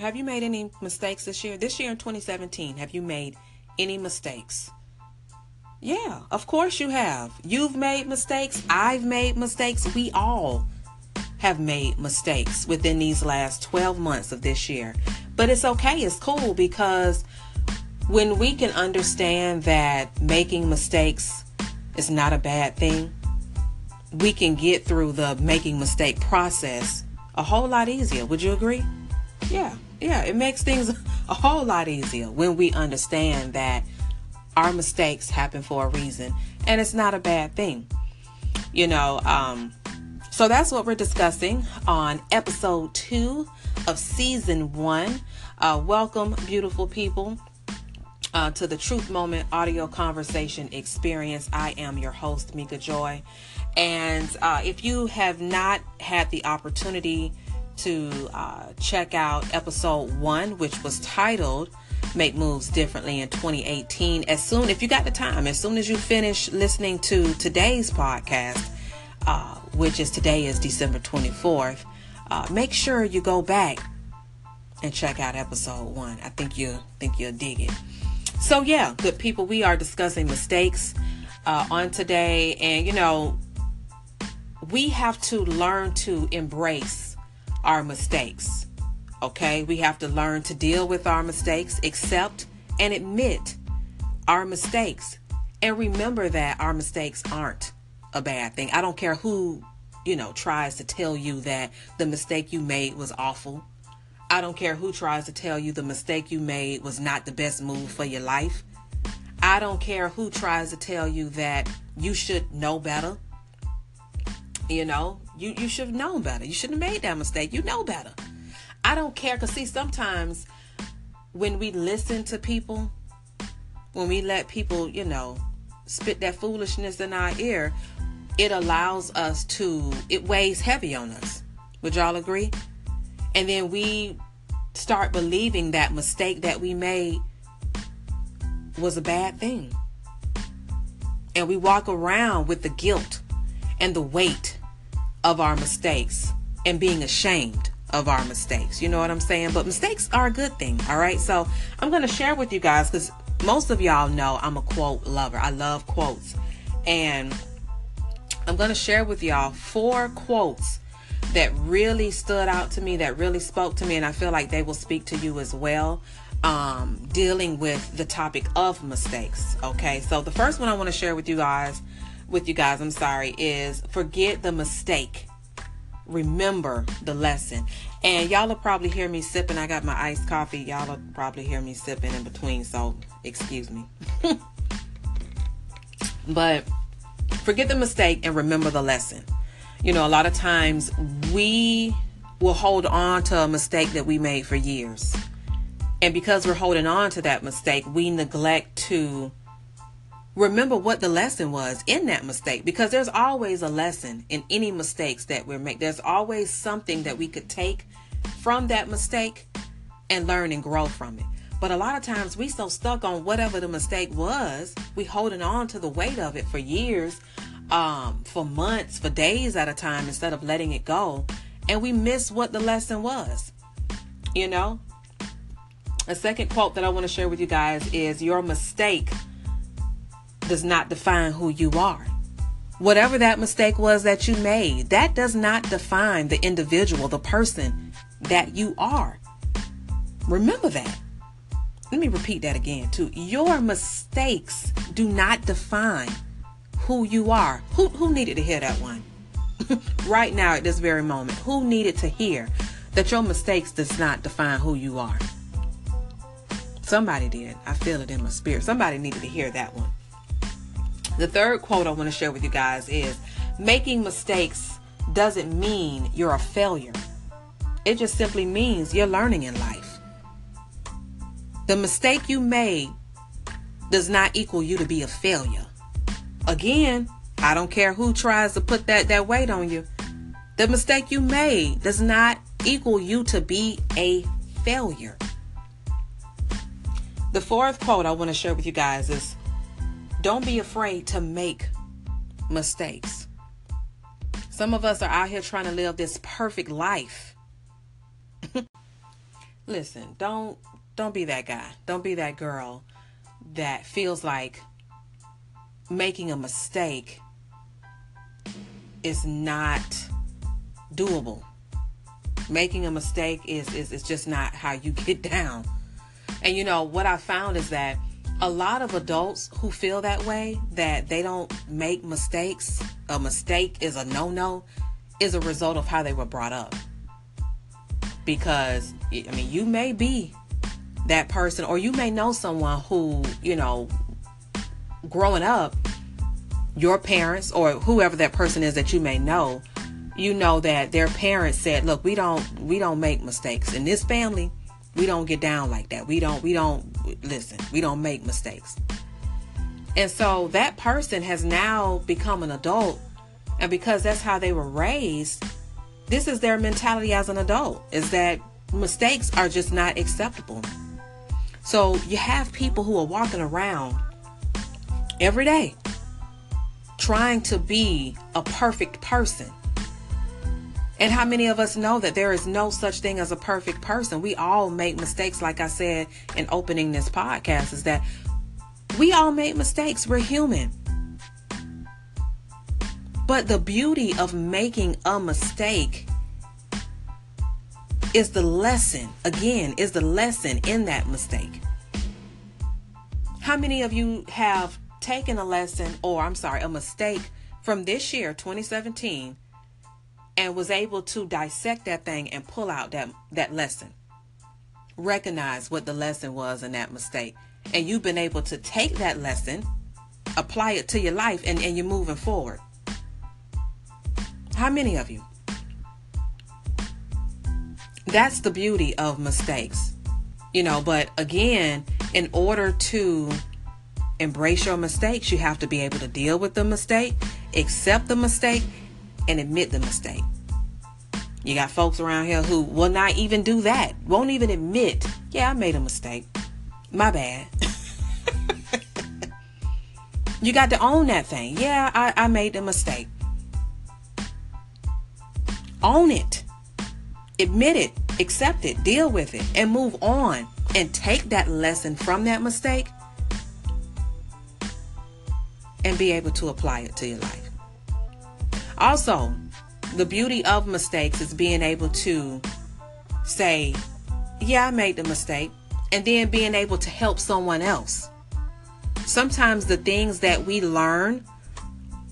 Have you made any mistakes this year? This year in 2017, have you made any mistakes? Yeah, of course you have. You've made mistakes. I've made mistakes. We all have made mistakes within these last 12 months of this year. But it's okay. It's cool because when we can understand that making mistakes is not a bad thing, we can get through the making mistake process a whole lot easier. Would you agree? Yeah, yeah, it makes things a whole lot easier when we understand that our mistakes happen for a reason and it's not a bad thing. You know, um, so that's what we're discussing on episode two of season one. Uh, welcome, beautiful people. Uh, to the Truth Moment audio conversation experience. I am your host, Mika Joy. And uh, if you have not had the opportunity to uh, check out episode one, which was titled Make Moves Differently in 2018, as soon, if you got the time, as soon as you finish listening to today's podcast, uh, which is today is December 24th, uh, make sure you go back and check out episode one. I think you think you'll dig it. So, yeah, good people, we are discussing mistakes uh, on today. And, you know, we have to learn to embrace our mistakes. Okay? We have to learn to deal with our mistakes, accept and admit our mistakes. And remember that our mistakes aren't a bad thing. I don't care who, you know, tries to tell you that the mistake you made was awful I don't care who tries to tell you the mistake you made was not the best move for your life. I don't care who tries to tell you that you should know better. You know, you, you should have known better. You shouldn't have made that mistake. You know better. I don't care because, see, sometimes when we listen to people, when we let people, you know, spit that foolishness in our ear, it allows us to, it weighs heavy on us. Would y'all agree? And then we start believing that mistake that we made was a bad thing. And we walk around with the guilt and the weight of our mistakes and being ashamed of our mistakes. You know what I'm saying? But mistakes are a good thing, all right? So I'm going to share with you guys because most of y'all know I'm a quote lover. I love quotes. And I'm going to share with y'all four quotes that really stood out to me, that really spoke to me, and I feel like they will speak to you as well. Um, dealing with the topic of mistakes. Okay, so the first one I want to share with you guys, with you guys, I'm sorry, is forget the mistake. Remember the lesson. And y'all will probably hear me sipping. I got my iced coffee. Y'all will probably hear me sipping in between, so excuse me. but forget the mistake and remember the lesson you know, a lot of times we will hold on to a mistake that we made for years. And because we're holding on to that mistake, we neglect to remember what the lesson was in that mistake because there's always a lesson in any mistakes that we make. There's always something that we could take from that mistake and learn and grow from it. But a lot of times we so stuck on whatever the mistake was, we holding on to the weight of it for years um, for months, for days at a time instead of letting it go. And we miss what the lesson was. You know? A second quote that I want to share with you guys is Your mistake does not define who you are. Whatever that mistake was that you made, that does not define the individual, the person that you are. Remember that. Let me repeat that again, too. Your mistakes do not define who you are. Who who needed to hear that one? right now at this very moment. Who needed to hear that your mistakes does not define who you are? Somebody did. I feel it in my spirit. Somebody needed to hear that one. The third quote I want to share with you guys is making mistakes doesn't mean you're a failure. It just simply means you're learning in life. The mistake you made does not equal you to be a failure. Again, I don't care who tries to put that, that weight on you. The mistake you made does not equal you to be a failure. The fourth quote I want to share with you guys is don't be afraid to make mistakes. Some of us are out here trying to live this perfect life. listen, don't don't be that guy. Don't be that girl that feels like making a mistake is not doable. Making a mistake is, is, is just not how you get down. And you know, what I found is that a lot of adults who feel that way, that they don't make mistakes, a mistake is a no no, is a result of how they were brought up. Because, I mean, you may be that person, or you may know someone who, you know, growing up, your parents or whoever that person is that you may know, you know that their parents said, "Look, we don't we don't make mistakes in this family. We don't get down like that. We don't we don't listen. We don't make mistakes." And so that person has now become an adult, and because that's how they were raised, this is their mentality as an adult is that mistakes are just not acceptable. So you have people who are walking around every day trying to be a perfect person. And how many of us know that there is no such thing as a perfect person? We all make mistakes, like I said in opening this podcast, is that we all make mistakes. We're human. But the beauty of making a mistake is the lesson, again, is the lesson in that mistake. How many of you have taken a lesson, or I'm sorry, a mistake from this year, 2017, and was able to dissect that thing and pull out that, that lesson? Recognize what the lesson was in that mistake. And you've been able to take that lesson, apply it to your life, and, and you're moving forward. How many of you? That's the beauty of mistakes. You know, but again, in order to embrace your mistakes, you have to be able to deal with the mistake, accept the mistake, and admit the mistake. You got folks around here who will not even do that, won't even admit, yeah, I made a mistake. My bad. you got to own that thing. Yeah, I, I made a mistake. Own it. Admit it. Accept it. Deal with it. And move on. And take that lesson from that mistake and be able to apply it to your life. Also, the beauty of mistakes is being able to say, Yeah, I made the mistake, and then being able to help someone else. Sometimes the things that we learn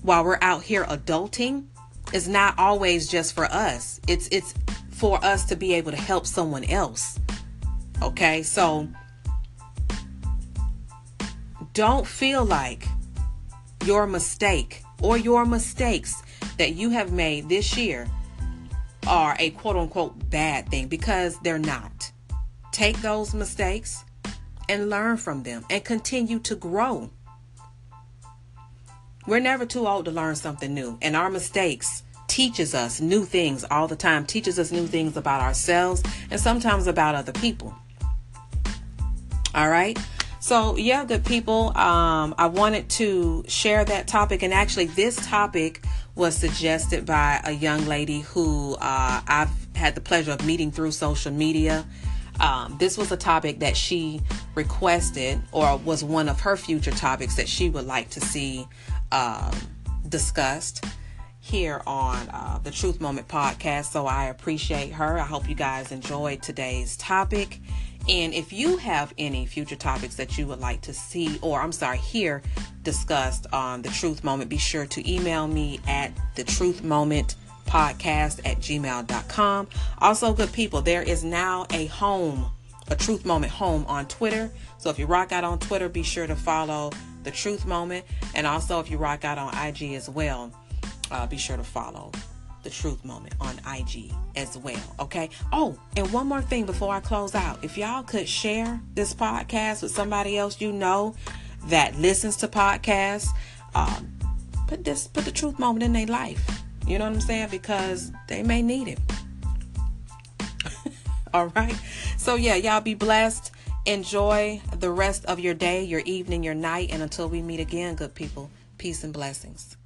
while we're out here adulting is not always just for us. It's it's for us to be able to help someone else. Okay? So don't feel like your mistake or your mistakes that you have made this year are a quote unquote bad thing because they're not. Take those mistakes and learn from them and continue to grow. We're never too old to learn something new, and our mistakes teaches us new things all the time, teaches us new things about ourselves and sometimes about other people. All right? So, yeah, good people, um, I wanted to share that topic. And actually, this topic was suggested by a young lady who uh, I've had the pleasure of meeting through social media. Um, this was a topic that she requested, or was one of her future topics that she would like to see um, discussed here on uh, the Truth Moment podcast. So I appreciate her. I hope you guys enjoyed today's topic. And if you have any future topics that you would like to see, or I'm sorry, hear discussed on the Truth Moment, be sure to email me at the Truth Moment podcast at gmail.com. Also, good people, there is now a home, a Truth Moment home on Twitter. So if you rock out on Twitter, be sure to follow the Truth Moment. And also, if you rock out on IG as well, uh, be sure to follow the truth moment on IG as well. Okay. Oh, and one more thing before I close out. If y'all could share this podcast with somebody else you know that listens to podcasts, um, put this put the truth moment in their life. You know what I'm saying? Because they may need it. All right. So yeah, y'all be blessed. Enjoy the rest of your day, your evening, your night, and until we meet again, good people, peace and blessings.